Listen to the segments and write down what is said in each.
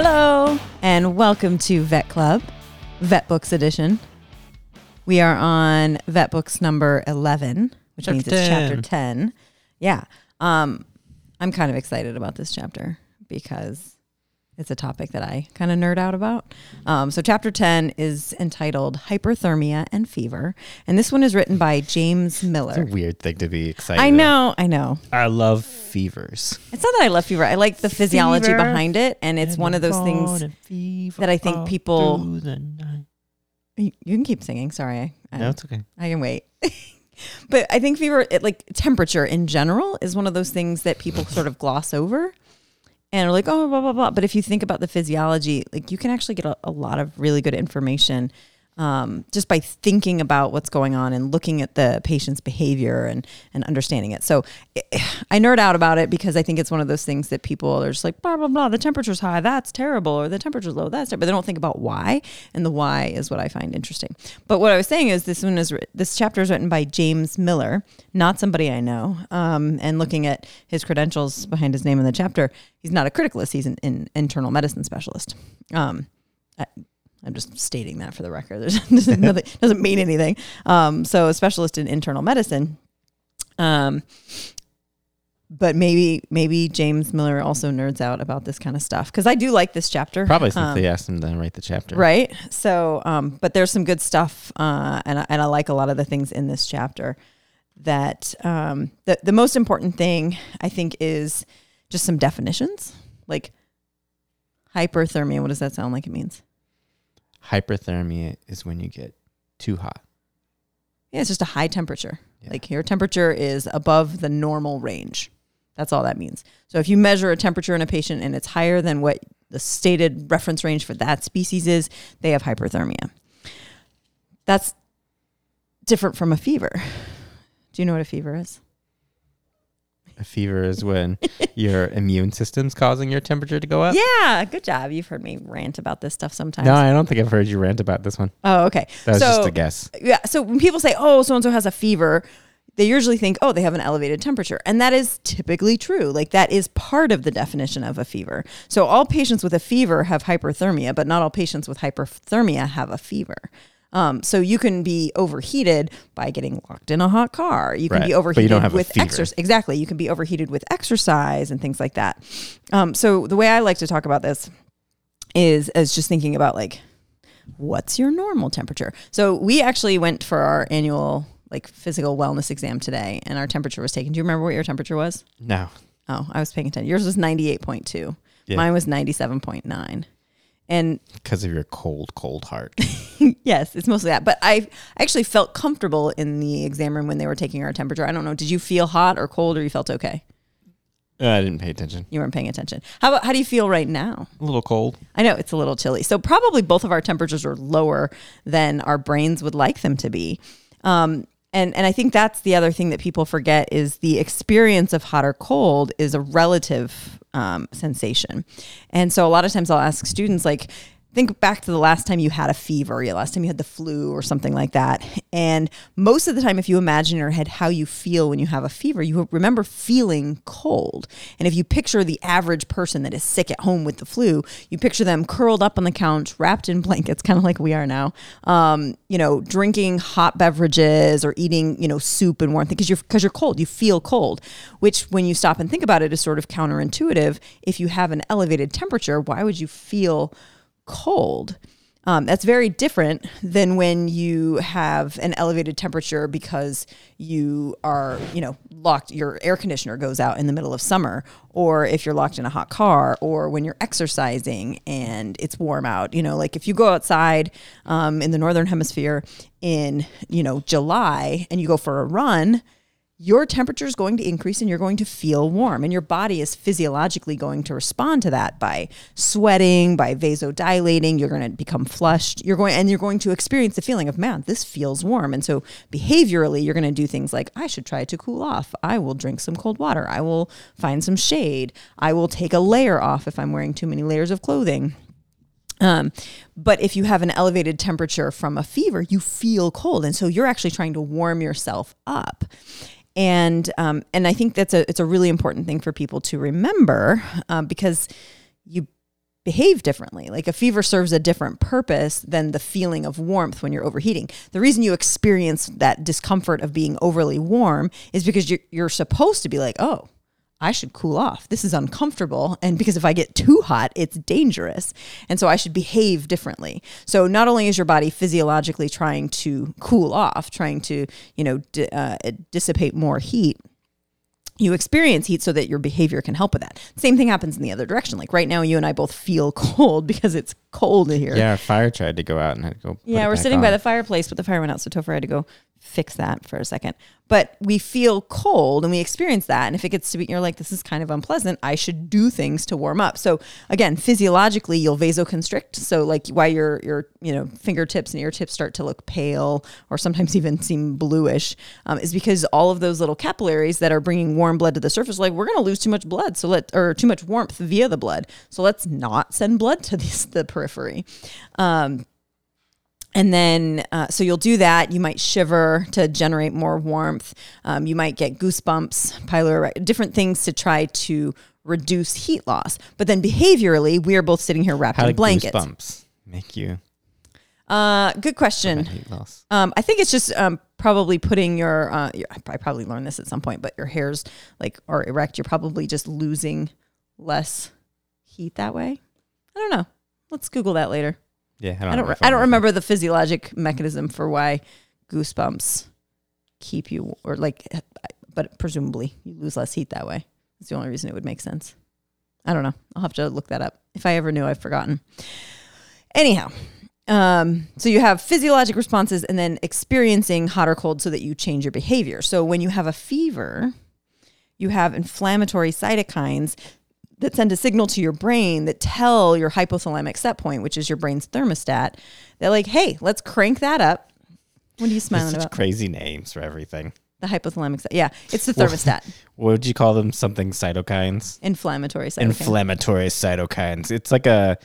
Hello, and welcome to Vet Club, Vet Books Edition. We are on Vet Books number 11, which Chapter means it's chapter 10. 10. Yeah. Um, I'm kind of excited about this chapter because it's a topic that I kind of nerd out about. Um, so, chapter 10 is entitled Hyperthermia and Fever. And this one is written by James Miller. It's a weird thing to be excited. I about. know, I know. I love fevers. It's not that I love fever. I like the physiology Fever. behind it. And it's one of those things that I think people- You you can keep singing. Sorry. I, I, No, it's okay. I can wait. but I think fever, it, like temperature in general, is one of those things that people sort of gloss over and are like, oh, blah, blah, blah. But if you think about the physiology, like you can actually get a, a lot of really good information um, just by thinking about what's going on and looking at the patient's behavior and, and understanding it. So it, I nerd out about it because I think it's one of those things that people are just like, blah, blah, blah, the temperature's high, that's terrible, or the temperature's low, that's terrible. But they don't think about why. And the why is what I find interesting. But what I was saying is this one is, this chapter is written by James Miller, not somebody I know. Um, and looking at his credentials behind his name in the chapter, he's not a criticalist, he's an, an internal medicine specialist. Um, I, I'm just stating that for the record. There's doesn't, nothing, doesn't mean anything. Um, so a specialist in internal medicine. Um, but maybe maybe James Miller also nerds out about this kind of stuff because I do like this chapter. Probably since Um, they asked him to write the chapter. Right. So, um, but there's some good stuff, uh, and I, and I like a lot of the things in this chapter. That um, the the most important thing I think is just some definitions, like hyperthermia. What does that sound like? It means Hyperthermia is when you get too hot. yeah, it's just a high temperature. Yeah. Like your temperature is above the normal range. That's all that means. So if you measure a temperature in a patient and it's higher than what the stated reference range for that species is, they have hyperthermia. That's different from a fever. Do you know what a fever is? A fever is when your immune system's causing your temperature to go up. Yeah, good job. You've heard me rant about this stuff sometimes. No, I don't think I've heard you rant about this one. oh, okay. That was so, just a guess. yeah so when people say oh so and so has a fever they usually think oh they have an elevated temperature and that is typically true like that is part of the definition of a fever so all patients with a fever have hyperthermia but not all patients with hyperthermia have a fever um, so you can be overheated by getting locked in a hot car. You can Right, be overheated with exercise. Exactly. You can be overheated with exercise and things like that. Um, so the way I like to talk about this is as just thinking about like what's your normal temperature? So we actually went for our annual like physical wellness exam today and our temperature was taken. Do you remember what your temperature was? No. Oh, I was paying attention. Yours was 98.2. Yeah. Mine was 97.9. And Because of your cold, cold heart. yes, it's mostly that. But I actually felt comfortable in the exam room when they were taking our temperature. I don't know. Did you feel hot or cold or you felt okay? Uh, I didn't pay attention. You weren't paying attention. How about how do you feel right now? A little cold. I know it's a little chilly. So probably both of our temperatures are lower than our brains would like them to be. Um, and and I think that's the other thing that people forget is the experience of hot or cold is a relative um, sensation. And so a lot of times I'll ask students like think back to the last time you had a fever, the last time you had the flu or something like that. And most of the time, if you imagine in your head how you feel when you have a fever, you remember feeling cold. And if you picture the average person that is sick at home with the flu, you picture them curled up on the couch, wrapped in blankets, kind of like we are now, um, you know, drinking hot beverages or eating, you know, soup and warmth because you're because you're cold. You feel cold, which when you stop and think about it is sort of counterintuitive. If you have an elevated temperature, why would you feel cold. Um, that's very different than when you have an elevated temperature because you are, you know, locked, your air conditioner goes out in the middle of summer, or if you're locked in a hot car, or when you're exercising and it's warm out. You know, like if you go outside um, in the Northern Hemisphere in, you know, July and you go for a run, your temperature is going to increase and you're going to feel warm and your body is physiologically going to respond to that by sweating by vasodilating you're going to become flushed you're going and you're going to experience the feeling of man this feels warm. And so behaviorally you're going to do things like i should try to cool off. I will drink some cold water. I will find some shade. I will take a layer off if i'm wearing too many layers of clothing. Um, but if you have an elevated temperature from a fever, you feel cold, and so you're actually trying to warm yourself up. And um, and I think that's a it's a really important thing for people to remember um, because you behave differently. Like a fever serves a different purpose than the feeling of warmth when you're overheating. The reason you experience that discomfort of being overly warm is because you're, you're supposed to be like, oh, I should cool off. This is uncomfortable. And because if I get too hot, it's dangerous. And so I should behave differently. So not only is your body physiologically trying to cool off, trying to, you know, di- uh, dissipate more heat, you experience heat so that your behavior can help with that. Same thing happens in the other direction. Like right now, you and I both feel cold because it's cold in here. Yeah, our fire tried to go out and had to go. Yeah, we're sitting by the fireplace, but the fire went out, so Topher had to go fix that for a second. But we feel cold and we experience that. And if it gets to be, you're like, this is kind of unpleasant. I should do things to warm up. So again, physiologically, you'll vasoconstrict. So like why your your you know fingertips and ear tips start to look pale or sometimes even seem bluish um, is because all of those little capillaries that are bringing warm blood to the surface, like we're going to lose too much blood, so let or too much warmth via the blood. So let's not send blood to this, the periphery. Um, and then, uh, so you'll do that. You might shiver to generate more warmth. Um, you might get goosebumps, piloerect, different things to try to reduce heat loss. But then behaviorally, we are both sitting here wrapped How in blankets. goosebumps make you Uh, good question. heat loss? Um, I think it's just um, probably putting your, uh, your. I probably learned this at some point, but your hairs like are erect. You're probably just losing less heat that way. I don't know. Let's Google that later. Yeah, I don't. I don't. Re- I don't remember the physiologic mechanism for why goosebumps keep you, or like, but presumably you lose less heat that way. It's the only reason it would make sense. I don't know. I'll have to look that up. If I ever knew, I've forgotten. Anyhow, um, so you have physiologic responses and then experiencing hot or cold so that you change your behavior. So when you have a fever, you have inflammatory cytokines that send a signal to your brain that tell your hypothalamic set point, which is your brain's thermostat, that like, hey, let's crank that up. What are you There's smiling such about? crazy names for everything. The hypothalamic set. Yeah, it's the thermostat. What would you call them? Something cytokines. Inflammatory cytokines. Inflammatory cytokines. It's like a.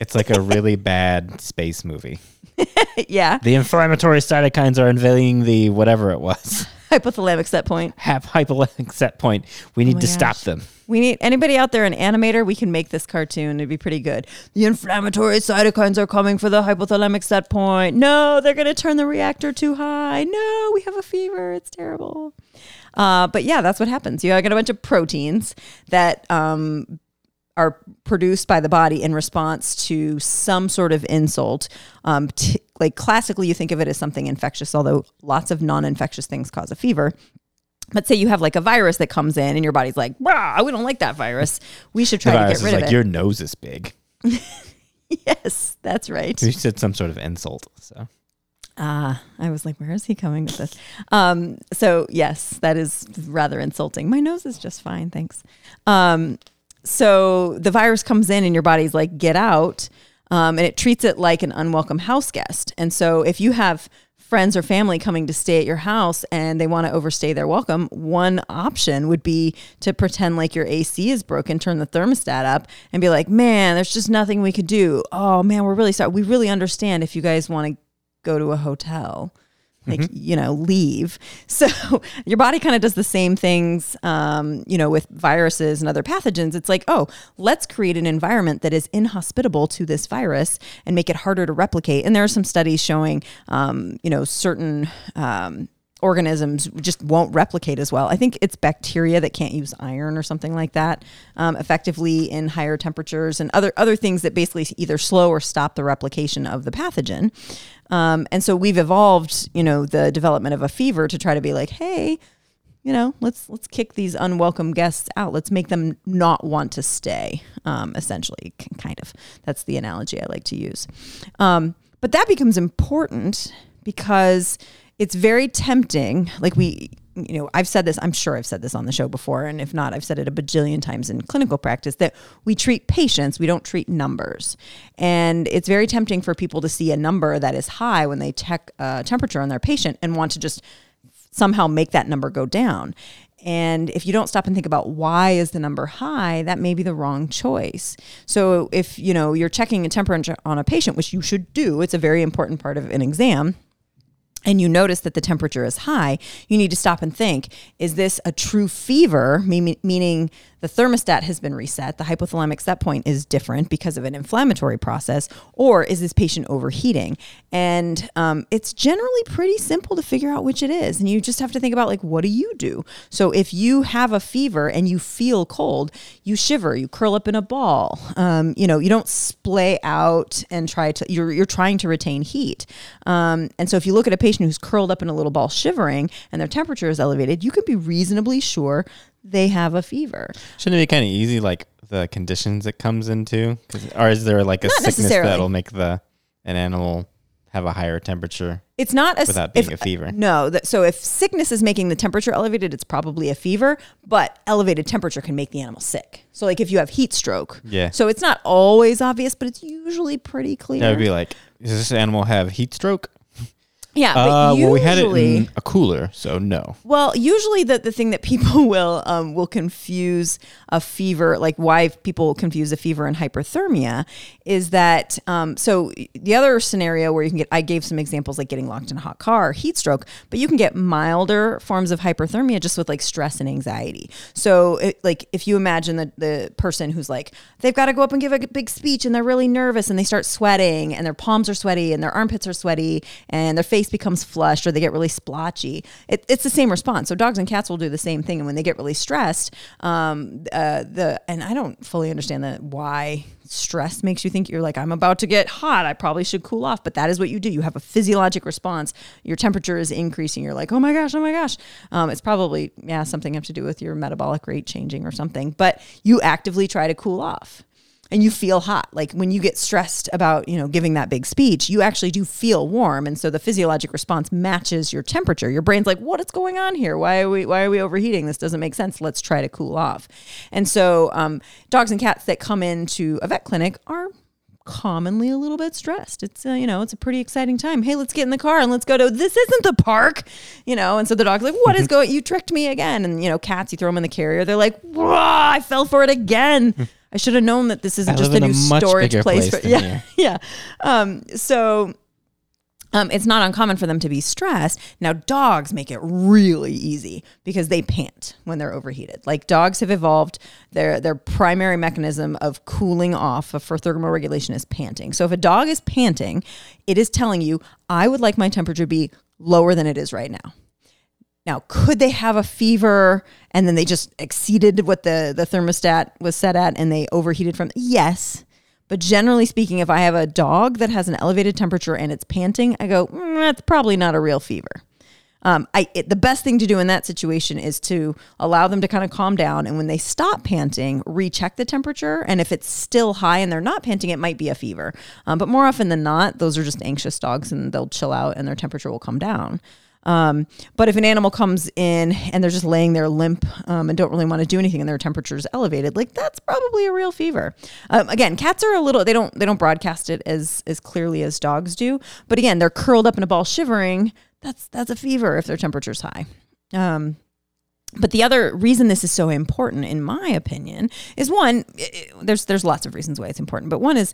It's like a really bad space movie. yeah, The inflammatory cytokines are invading the whatever it was. hypothalamic set point. Have hypothalamic set point. We need my to stop them. We need anybody out there, an animator, we can make this cartoon. It'd be pretty good. The inflammatory cytokines are coming for the hypothalamic set point. No, they're going to turn the reactor too high. No, we have a fever. It's terrible. Uh, but yeah, that's what happens. You get a bunch of proteins that um, are produced by the body in response to some sort of insult. Um, t- like classically, you think of it as something infectious, although lots of non infectious things cause a fever. But say you have like a virus that comes in and your body's like, wow, we don't like that virus. We should try to get rid like of it. Like your nose is big. yes, that's right. You said some sort of insult. So Ah, I was like, where is he coming with this? Um, so yes, that is rather insulting. My nose is just fine, thanks. Um, so the virus comes in and your body's like, get out. Um, and it treats it like an unwelcome house guest. And so if you have friends or family coming to stay at your house and they want to overstay their welcome, one option would be to pretend like your AC is broken, turn the thermostat up, and be like, man, there's just nothing we could do. Oh man, we're really sorry. We really understand if you guys want to go to a hotel like you know leave. So your body kind of does the same things um, you know with viruses and other pathogens. It's like oh let's create an environment that is inhospitable to this virus and make it harder to replicate. And there are some studies showing um, you know certain um, organisms just won't replicate as well. I think it's bacteria that can't use iron or something like that um, effectively in higher temperatures and other other things that basically either slow or stop the replication of the pathogen. Um, and so we've evolved, you know, the development of a fever to try to be like, hey, you know, let's let's kick these unwelcome guests out. Let's make them not want to stay. Um, essentially, kind of. That's the analogy I like to use. Um, but that becomes important because it's very tempting. Like we, you know, I've said this. I'm sure I've said this on the show before, and if not, I've said it a bajillion times in clinical practice that we treat patients, we don't treat numbers, and it's very tempting for people to see a number that is high when they check uh, temperature on their patient and want to just somehow make that number go down. And if you don't stop and think about why is the number high, that may be the wrong choice. So if you know you're checking a temperature on a patient, which you should do, it's a very important part of an exam. And you notice that the temperature is high, you need to stop and think: Is this a true fever? Meaning the thermostat has been reset, the hypothalamic set point is different because of an inflammatory process, or is this patient overheating? And um, it's generally pretty simple to figure out which it is. And you just have to think about, like, what do you do? So if you have a fever and you feel cold, you shiver, you curl up in a ball. Um, you know, you don't splay out and try to, you're, you're trying to retain heat. Um, and so if you look at a patient who's curled up in a little ball shivering and their temperature is elevated, you can be reasonably sure they have a fever. Shouldn't it be kind of easy, like the conditions it comes into? or is there like a Not sickness that'll make the an animal have a higher temperature It's not a, without being if- a fever? No, that, so if sickness is making the temperature elevated, it's probably a fever, but elevated temperature can make the animal sick. So like if you have heat stroke. Yeah. So it's not always obvious, but it's usually pretty clear. That would be like, does this animal have heat stroke? Yeah, but Uh, well, we had it in a cooler, so no. Well, usually the, the thing that people will um, will confuse a fever, like why people confuse a fever and hyperthermia, is that um, so the other scenario where you can get I gave some examples like getting locked in a hot car, heat stroke, but you can get milder forms of hyperthermia just with like stress and anxiety. So it, like if you imagine the the person who's like they've got to go up and give a big speech and they're really nervous and they start sweating and their palms are sweaty and their armpits are sweaty and their face becomes flushed or they get really splotchy. It, it's the same response. So dogs and cats will do the same thing. And when they get really stressed, um, uh, the and I don't fully understand that why stress makes you think you're like I'm about to get hot. I probably should cool off. But that is what you do. You have a physiologic response. Your temperature is increasing. You're like, oh my gosh, oh my gosh. Um, it's probably yeah something have to do with your metabolic rate changing or something. But you actively try to cool off and you feel hot. Like when you get stressed about, you know, giving that big speech, you actually do feel warm. And so the physiologic response matches your temperature. Your brain's like, what is going on here? Why are we why are we overheating? This doesn't make sense. Let's try to cool off. And so um, dogs and cats that come into a vet clinic are commonly a little bit stressed. It's uh, you know, it's a pretty exciting time. Hey, let's get in the car and let's go to this isn't the park, you know. And so the dog's like, "What is going? You tricked me again." And you know, cats, you throw them in the carrier, they're like, "Whoa, I fell for it again." I should have known that this isn't I just a new storage place. place yeah, here. yeah. Um, so um, it's not uncommon for them to be stressed. Now, dogs make it really easy because they pant when they're overheated. Like dogs have evolved, their their primary mechanism of cooling off of for thermoregulation is panting. So if a dog is panting, it is telling you, I would like my temperature to be lower than it is right now. Now, could they have a fever and then they just exceeded what the, the thermostat was set at and they overheated from? Yes. But generally speaking, if I have a dog that has an elevated temperature and it's panting, I go, "Mm, that's probably not a real fever. Um, I it, the best thing to do in that situation is to allow them to kind of calm down, and when they stop panting, recheck the temperature. And if it's still high and they're not panting, it might be a fever. Um, but more often than not, those are just anxious dogs, and they'll chill out, and their temperature will come down. Um, but if an animal comes in and they're just laying there limp um, and don't really want to do anything and their temperature is elevated, like that's probably a real fever. Um, again, cats are a little they don't they don't broadcast it as as clearly as dogs do. But again, they're curled up in a ball shivering. That's that's a fever if their temperature's high. Um, but the other reason this is so important, in my opinion, is one. i- i- there's there's lots of reasons why it's important, but one is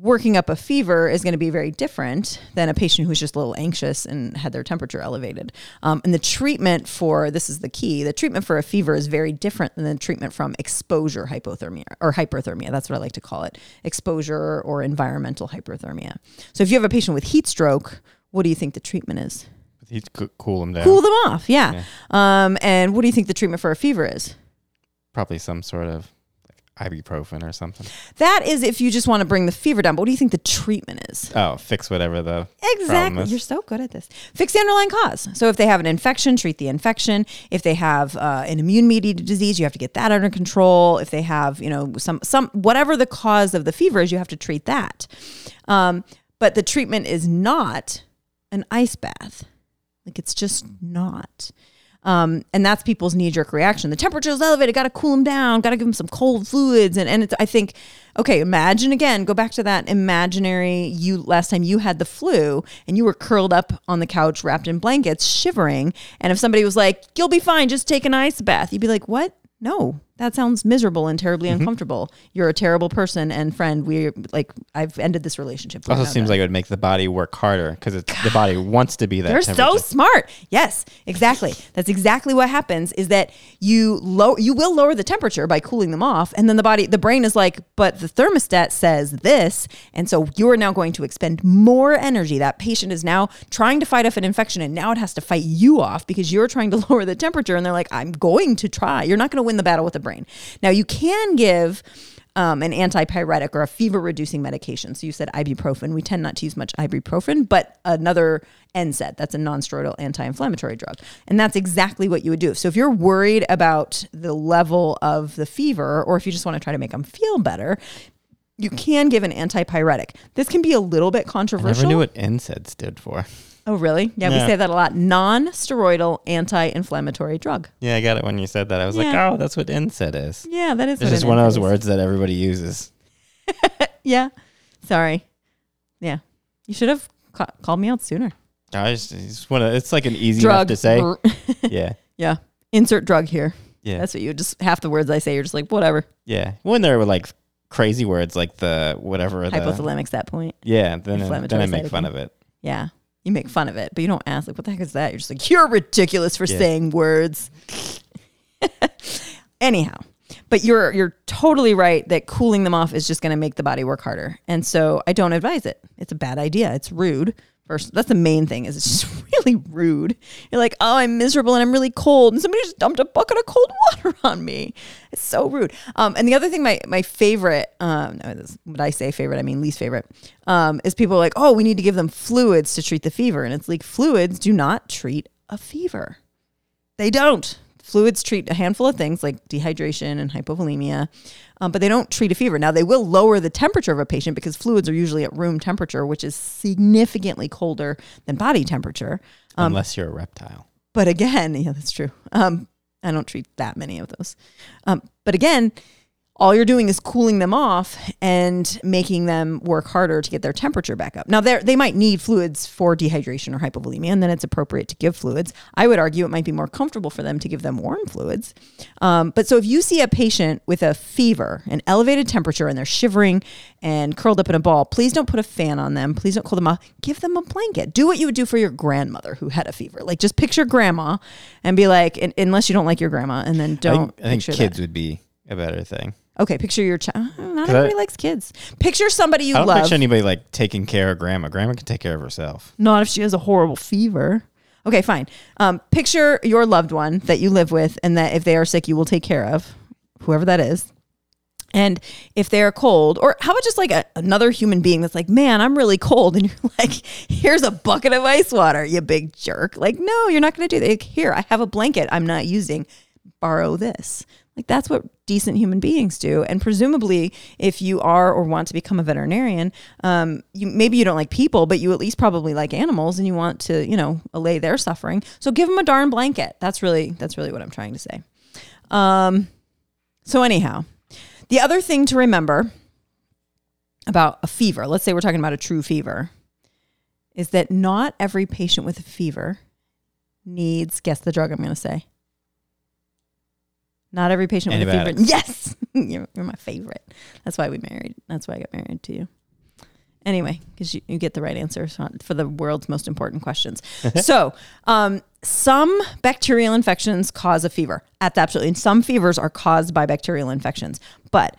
working up a fever is going to be very different than a patient who's just a little anxious and had their temperature elevated. Um, and the treatment for this is the key. The treatment for a fever is very different than the treatment from exposure hypothermia or hyperthermia. That's what I like to call it: exposure or environmental hyperthermia. So if you have a patient with heat stroke, what do you think the treatment is? He'd co- cool them down. Cool them off, yeah. Um, and what do you think the treatment for a fever is? Probably some sort of ibuprofen or something. That is if you just want to bring the fever down. But what do you think the treatment is? Oh, fix whatever the Exactly. You're so good at this. Fix the underlying cause. So if they have an infection, treat the infection. If they have uh, an immune mediated disease, you have to get that under control. If they have, you know, some some whatever the cause of the fever is, you have to treat that. Um, but the treatment is not an ice bath. Like it's just not. Um, and that's people's knee jerk reaction. The temperature is elevated. Got to cool them down. Got to give them some cold fluids. And and it's, I think, okay, imagine again. Go back to that imaginary you last time you had the flu and you were curled up on the couch, wrapped in blankets, shivering. And if somebody was like, "You'll be fine. Just take an ice bath," you'd be like, "What? No, that sounds miserable and terribly Mm-hmm. uncomfortable. You're a terrible person and friend. We like I've ended this relationship. It also seems like it would make the body work harder because the body wants to be that. They're so smart. Yes, exactly. That's exactly what happens is that you low you will lower the temperature by cooling them off and then the body the brain is like, but the thermostat says this, and so you are now going to expend more energy. That patient is now trying to fight off an infection and now it has to fight you off because you're trying to lower the temperature and they're like, I'm going to try. You're not going to win the battle with the brain. Now you can give um, an antipyretic or a fever reducing medication. So you said ibuprofen. We tend not to use much ibuprofen, but another NSAID, that's a non-steroidal anti-inflammatory drug. And that's exactly what you would do. So if you're worried about the level of the fever, or if you just want to try to make them feel better, you can give an antipyretic. This can be a little bit controversial. I never knew what NSAID stood for. oh, really? Yeah, we say that a lot. Non-steroidal anti-inflammatory drug. Yeah, I got it when you said that. I was like, oh, that's what NSAID is. Yeah, that is. It's just one of those is. words that everybody uses. Yeah. Sorry. Yeah. You should have ca- called me out sooner. I just, just want to. It's like an easy enough drug to say. yeah, yeah. Insert drug here. yeah, That's what you just half the words I say. You're just like whatever. yeah. When there were like crazy words like the whatever the that point. yeah, then I- then I Inflammatory make fun cytokine. of it. Yeah. You make fun of it, but you don't ask like what the heck is that? You're just like you're ridiculous for Yeah. saying words. Anyhow, but you're you're totally right that cooling them off is just going to make the body work harder, and so I don't advise it. It's a bad idea. It's rude. First, that's the main thing. Is it's just really rude. You're like, oh, I'm miserable and I'm really cold, and somebody just dumped a bucket of cold water on me. It's so rude. Um, and the other thing, my my favorite, um, no, this, when I say favorite, I mean least favorite, um, is people like, oh, we need to give them fluids to treat the fever, and it's like fluids do not treat a fever. They don't. Fluids treat a handful of things like dehydration and hypovolemia, um, but they don't treat a fever. Now, they will lower the temperature of a patient because fluids are usually at room temperature, which is significantly colder than body temperature. Um, Unless you're a reptile. But again, yeah, that's true. Um, I don't treat that many of those. Um, but again, all you're doing is cooling them off and making them work harder to get their temperature back up. Now, they they might need fluids for dehydration or hypovolemia, and then it's appropriate to give fluids. I would argue it might be more comfortable for them to give them warm fluids. Um, but so if you see a patient with a fever, an elevated temperature, and they're shivering and curled up in a ball, please don't put a fan on them. Please don't cool them off. Give them a blanket. Do what you would do for your grandmother who had a fever. Like just picture grandma and be like, un- unless you don't like your grandma, and then don't. think, I think picture that. kids would be a better thing. Okay, picture your child. Not 'Cause I- everybody likes kids. Picture somebody you I don't love. picture anybody like taking care of grandma. Grandma can take care of herself. Not if she has a horrible fever. Okay, fine. Um, picture your loved one that you live with, and that if they are sick, you will take care of, whoever that is. And if they're cold, or how about just like a, another human being that's like, man, I'm really cold. And you're like, here's a bucket of ice water, you big jerk. Like, no, you're not going to do that. Like, Here, I have a blanket I'm not using. Borrow this. Like, that's what decent human beings do. And presumably, if you are or want to become a veterinarian, um, you maybe you don't like people, but you at least probably like animals and you want to, you know, allay their suffering. So give them a darn blanket. That's really, that's really what I'm trying to say. Um, so anyhow, the other thing to remember about a fever, let's say we're talking about a true fever, is that not every patient with a fever needs, guess the drug I'm going to say. Not every patient with a fever. Yes. you're, you're my favorite. That's why we married. That's why I got married to you. Anyway, because you, you get the right answers for the world's most important questions. so, um, some bacterial infections cause a fever. That's absolutely. And some fevers are caused by bacterial infections, but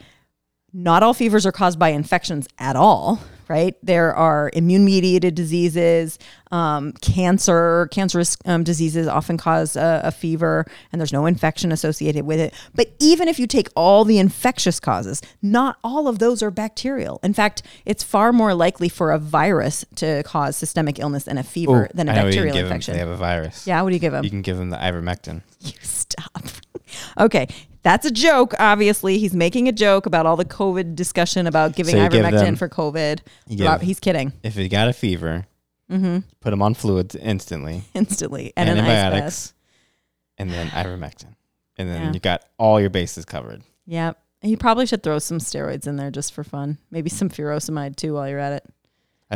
not all fevers are caused by infections at all, right? There are immune mediated diseases, um, cancer, cancerous um, diseases often cause a, a fever, and there's no infection associated with it. But even if you take all the infectious causes, not all of those are bacterial. In fact, it's far more likely for a virus to cause systemic illness than a fever Ooh, than a I know what you can bacterial give 'em if infection. They have a virus. yeah, what do you give them? You can give them the ivermectin. You stop. okay, that's a joke. Obviously, he's making a joke about all the COVID discussion about giving So you give ivermectin them- for COVID. you give- Rob- he's kidding. If you got a fever, Mm-hmm. put them on fluids instantly. Instantly, and an ice bath. antibiotics, and then ivermectin, and then Yeah. you got all your bases covered. Yeah, and you probably should throw some steroids in there just for fun. Maybe some furosemide too while you're at it.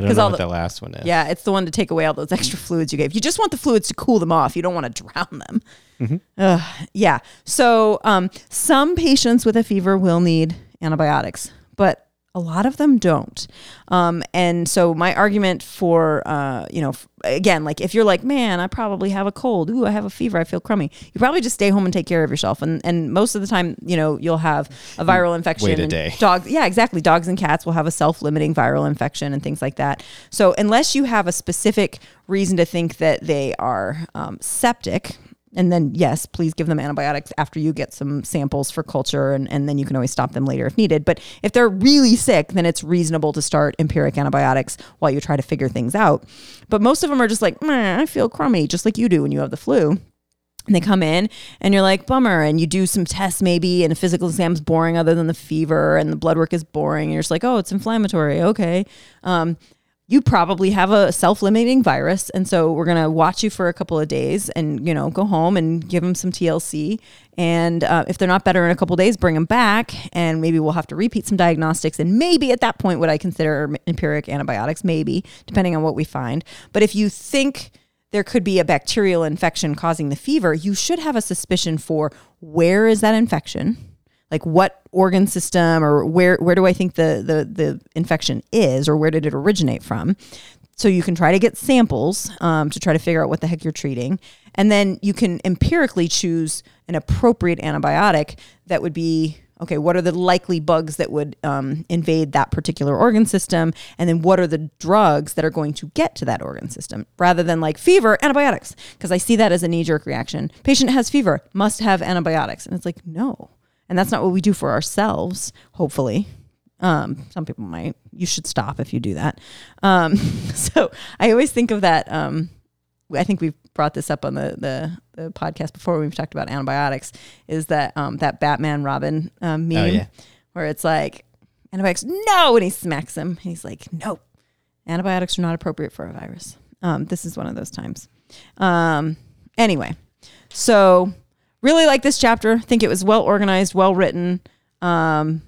I don't know all what the- the last one is. Yeah, it's the one to take away all those extra fluids you gave. You just want the fluids to cool them off. You don't want to drown them. Ugh, yeah. So um, some patients with a fever will need antibiotics, but a lot of them don't. Um, and so my argument for, uh, you know, f- again, like if you're like, man, I probably have a cold. Ooh, I have a fever. I feel crummy. You probably just stay home and take care of yourself. And and most of the time, you know, you'll have a viral infection. Wait a day. Dogs, yeah, exactly. Dogs and cats will have a self-limiting viral infection and things like that. So unless you have a specific reason to think that they are um, septic, and then yes, please give them antibiotics after you get some samples for culture, and, and then you can always stop them later if needed. But if they're really sick, then it's reasonable to start empiric antibiotics while you try to figure things out. But most of them are just like, I feel crummy, just like you do when you have the flu. And they come in and you're like, bummer. And you do some tests maybe, and a physical exam's boring other than the fever, and the blood work is boring. And you're just like, oh, it's inflammatory. Okay. Um, you probably have a self-limiting virus and so we're going to watch you for a couple of days and you know go home and give them some tlc and uh, if they're not better in a couple days bring them back and maybe we'll have to repeat some diagnostics. And maybe at that point would i consider empiric antibiotics maybe depending on what we find. But if you think there could be a bacterial infection causing the fever you should have a suspicion for where is that infection like what organ system or where where do I think the the the infection is or where did it originate from? So you can try to get samples um, to try to figure out what the heck you're treating, and then you can empirically choose an appropriate antibiotic that would be okay. What are the likely bugs that would um, invade that particular organ system, and then what are the drugs that are going to get to that organ system, rather than like fever antibiotics? Because I see that as a knee jerk reaction. Patient has fever, must have antibiotics, and it's like no and that's not what we do for ourselves hopefully. Um, some people might. You should stop if you do that. Um, so i always think of that um, i think we've brought this up on the, the, the podcast before we've talked about antibiotics is that um, that batman robin um, meme Oh, yeah. where it's like antibiotics no! And he smacks him. And he's like nope. Antibiotics are not appropriate for a virus. Um, this is one of those times. Um, anyway so really like this chapter. Think it was well organized well written. Um,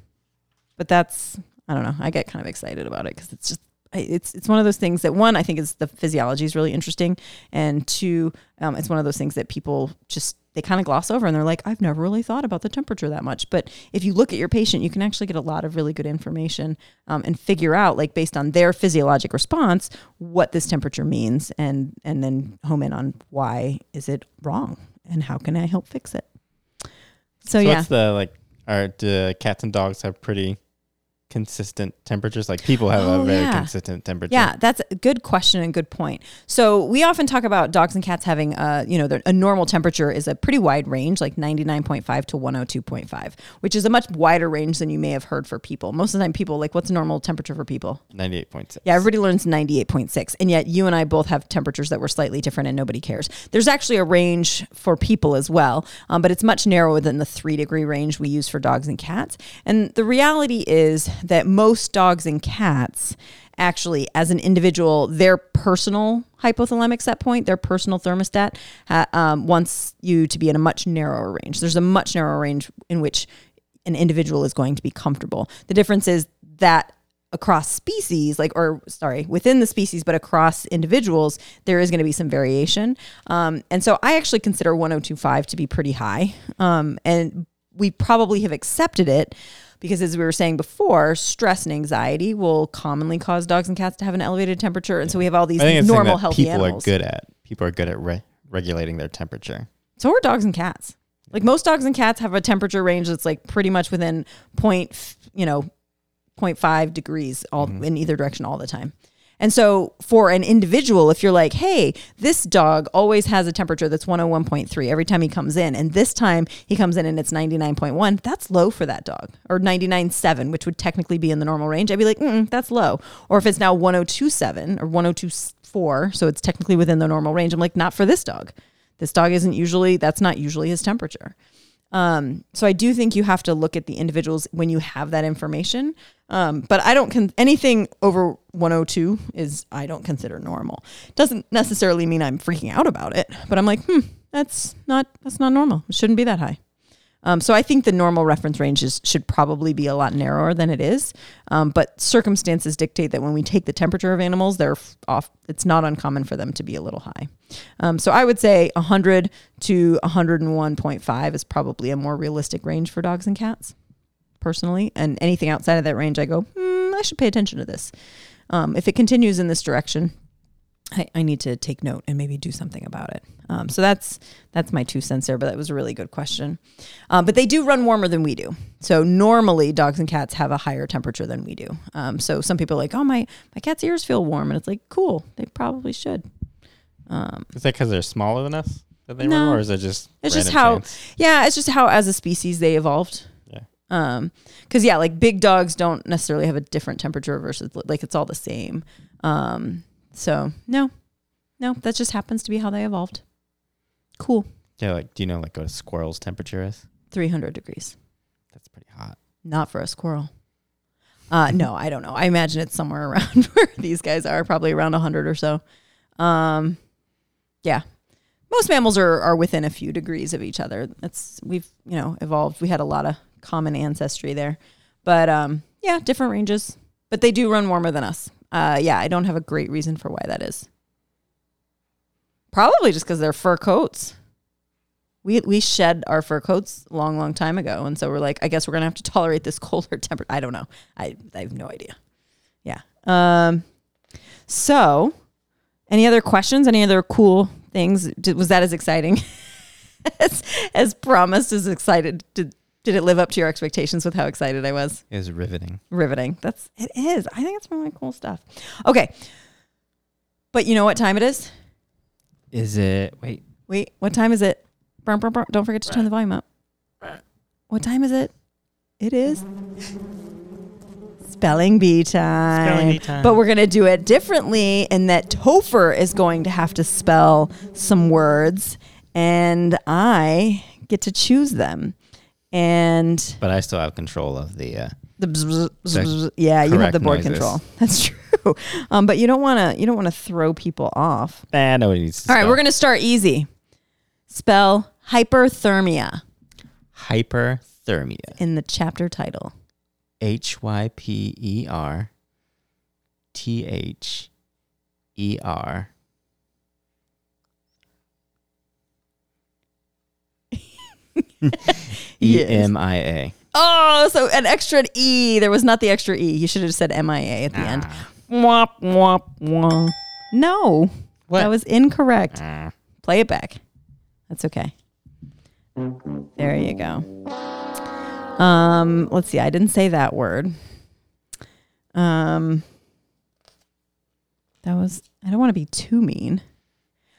but that's i don't know. I get kind of excited about it because it's just it's it's one of those things that one I think is the physiology is really interesting, and two, um, it's one of those things that people just they kind of gloss over and they're like, I've never really thought about the temperature that much. But if you look at your patient, you can actually get a lot of really good information um, and figure out, like based on their physiologic response, what this temperature means, and and then home in on why is it wrong and how can I help fix it. So, So yeah, what's the like? Are do cats and dogs have pretty consistent temperatures? Like people have Oh, a very yeah. consistent temperature. Yeah, that's a good question and good point. So we often talk about dogs and cats having, uh, you know, a normal temperature is a pretty wide range, like 99.5 to 102.5, which is a much wider range than you may have heard for people. Most of the time, people like, what's normal temperature for people? ninety-eight point six. Yeah, everybody learns 98.6. And yet you and I both have temperatures that were slightly different and nobody cares. There's actually a range for people as well, um, but it's much narrower than the three degree range we use for dogs and cats. And the reality is that most dogs and cats actually as an individual their personal hypothalamic set point their personal thermostat um, wants you to be in a much narrower range. There's a much narrower range in which an individual is going to be comfortable. The difference is that across species like or sorry within the species but across individuals there is going to be some variation. Um, and so i actually consider 1025 to be pretty high. Um, and we probably have accepted it because as we were saying before stress and anxiety will commonly cause dogs and cats to have an elevated temperature and so we have all these I think it's normal healthy people animals are good at. People are good at re- regulating their temperature. so are dogs and cats. Like most dogs and cats have a temperature range that's like pretty much within point, you know, 0.5 degrees all mm-hmm. in either direction all the time. And so for an individual, if you're like, hey, this dog always has a temperature that's 101.3 every time he comes in, and this time he comes in and it's 99.1, that's low for that dog. Or 99.7, which would technically be in the normal range. I'd be like, that's low. Or if it's now 102.7 or 102.4, so it's technically within the normal range, I'm like, not for this dog. This dog isn't usually, that's not usually his temperature. Um, so I do think you have to look at the individuals when you have that information. Um, but I don't con- anything over 102 is I don't consider normal. Doesn't necessarily mean I'm freaking out about it, but I'm like, hmm, that's not that's not normal. It shouldn't be that high. Um, so I think the normal reference ranges should probably be a lot narrower than it is. Um, but circumstances dictate that when we take the temperature of animals, they're off. It's not uncommon for them to be a little high. Um, so I would say 100 to 101.5 is probably a more realistic range for dogs and cats, personally. And anything outside of that range, I go, hmm, I should pay attention to this. Um, if it continues in this direction, I, I need to take note and maybe do something about it. Um, so that's that's my two cents there, but that was a really good question. Um, but they do run warmer than we do. So normally dogs and cats have a higher temperature than we do. Um, so some people are like, oh my my cat's ears feel warm, and it's like cool, they probably should. Um, Is that because they're smaller than us that they No. run, or is it just It's just how- chance? yeah, it's just how as a species they evolved. Yeah. Um, because yeah, like big dogs don't necessarily have a different temperature versus like it's all the same. Um, so no, no, that just happens to be how they evolved. Cool, Yeah, like do you know like what a squirrel's temperature is? three hundred degrees. That's pretty hot. Not for a squirrel. Uh, no, I don't know. I imagine it's somewhere around where these guys are, probably around 100 or so. Um, yeah. Most mammals are, are within a few degrees of each other. It's we've, you know, evolved. We had a lot of common ancestry there. But um, yeah, different ranges. But they do run warmer than us. Uh, yeah, I don't have a great reason for why that is. Probably just because they're fur coats we we shed our fur coats long, long time ago, and so we're like, I guess we're gonna have to tolerate this colder temperature. I don't know. I I have no idea. Yeah. Um. So, any other questions? Any other cool things? Did, was that as exciting as as promised? As excited? Did did it live up to your expectations with how excited I was? It was riveting. riveting. That's it is. I think it's really cool stuff. Okay. But you know what time it is? Is it? Wait, Wait, what time is it? Don't forget to turn the volume up. What time is it? It is spelling bee time. Spelling bee time. But we're going to do it differently in that Topher is going to have to spell some words and I get to choose them. And but I still have control of the. Uh, the bzz, bzz, bzz, yeah, you have the board noises. control. That's true. Um, but you don't want to you don't want to throw people off. nah, nobody needs to. All right, we're going to start easy. Spell hyperthermia hyperthermia. in the chapter title. H y p e r t h e r. E M I A. Oh, so an extra E. There was not the extra E. You should have said MIA at the end. Ah. Womp, womp, womp. No, What? that was incorrect. Ah. Play it back. That's okay. There you go. Um, let's see. I didn't say that word. Um, that was. I don't want to be too mean.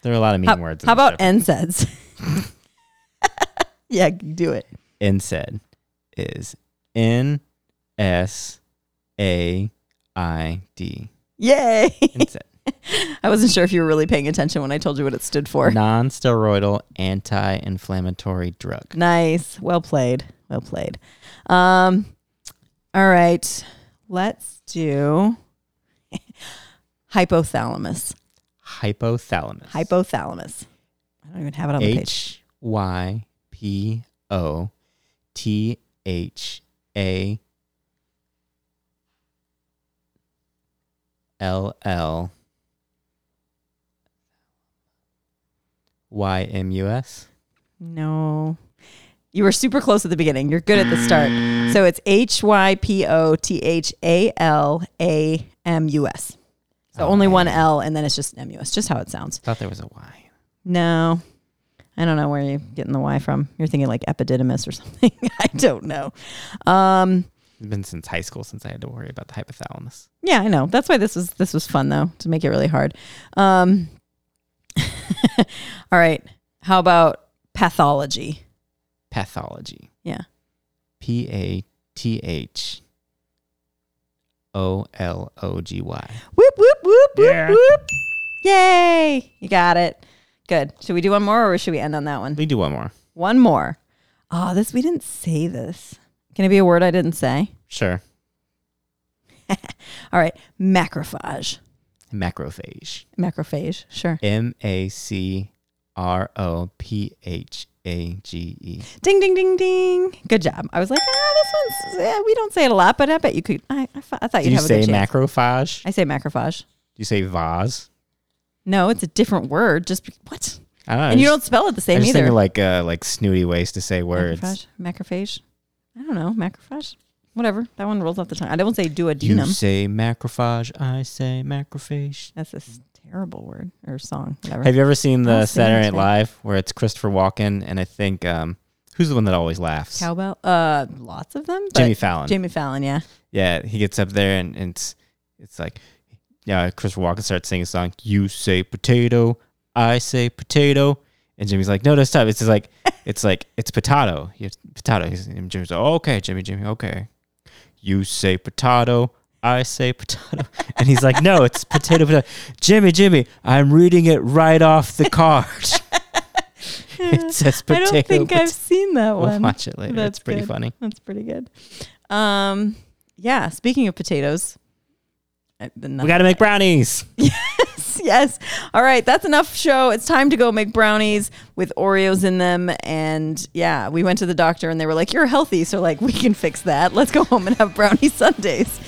There are a lot of mean How, words. in how this about chapter. NSAIDs? yeah, do it. NSAID is N S A I D. Yay! NSAID. I wasn't sure if you were really paying attention when I told you what it stood for. Non-steroidal anti-inflammatory drug. Nice. Well played. Well played. Um, all right. Let's do hypothalamus. Hypothalamus. Hypothalamus. I don't even have it on the page. H Y P O T H A L L Y M U S. No. You were super close at the beginning. You're good at the start. So it's H Y P O T H A L A M U S. So Oh, only one. L and then it's just M U S, just how it sounds. Thought there was a Y. No. I don't know where you're getting the Y from. You're thinking like epididymis or something. I don't know. Um, It's been since high school since I had to worry about the hypothalamus. yeah, I know. That's why this was this was fun though, to make it really hard. Um, all right. How about pathology? Pathology. Yeah. P A T H O L O G Y. Whoop whoop whoop whoop Yeah. whoop. Yay! You got it. Good. Should we do one more or should we end on that one? We do one more. One more. Oh, this we didn't say this. Can it be a word I didn't say? Sure. All right. Macrophage. Macrophage. Macrophage. Sure. M A C R O P H A G E. Ding, ding, ding, ding. Good job. I was like, ah, this one's, yeah, we don't say it a lot, but I bet you could. I, I, thought- I thought Do you'd you have a say good chance. macrophage? I say macrophage. Do you say vase? No, it's a different word. Just be- what? I don't know. and you I don't spell it the I same just either. like uh, like snooty ways to say words. Macrophage. Macrophage. I don't know. Macrophage. Whatever. That one rolls off the tongue. I don't say You duodenum. say macrophage, I say macrophage. That's a s- terrible word or song. Whatever. Have you ever seen the I'll Saturday Night. Live where it's Christopher Walken and I think um who's the one that always laughs? Cowbell. Uh, lots of them. But Jimmy Fallon. Jimmy Fallon. Yeah. yeah, he gets up there and, and it's it's like yeah, Christopher Walken starts singing a song. You say potato, I say potato, and Jimmy's like, no, no, stop. It's just like it's like it's potato. Have potato. And Jimmy's like, oh, okay, Jimmy, Jimmy, okay. You say potato, I say potato, and he's like, no, it's potato, potato. Jimmy, Jimmy, I'm reading it right off the card. it says potato. I don't think potato. I've seen that We'll one. watch it later. That's it's pretty good. funny. That's pretty good. Um, yeah. Speaking of potatoes, We got to make brownies. yes, yes. All right, that's enough show. It's time to go make brownies with Oreos in them. And yeah, we went to the doctor and they were like, "You're healthy," so like we can fix that. Let's go home and have brownie sundaes.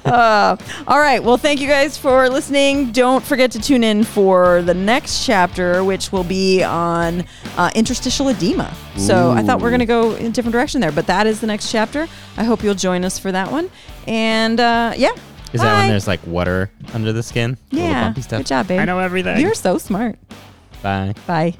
uh, all right. Well, thank you guys for listening. Don't forget to tune in for the next chapter, which will be on uh, interstitial edema. So I thought we are going to go in a different direction there, but that is the next chapter. I hope you'll join us for that one. And uh, yeah. Is that when Bye. there's like water under the skin? The Yeah. bumpy stuff? Good job, babe. I know everything. You're so smart. Bye. Bye.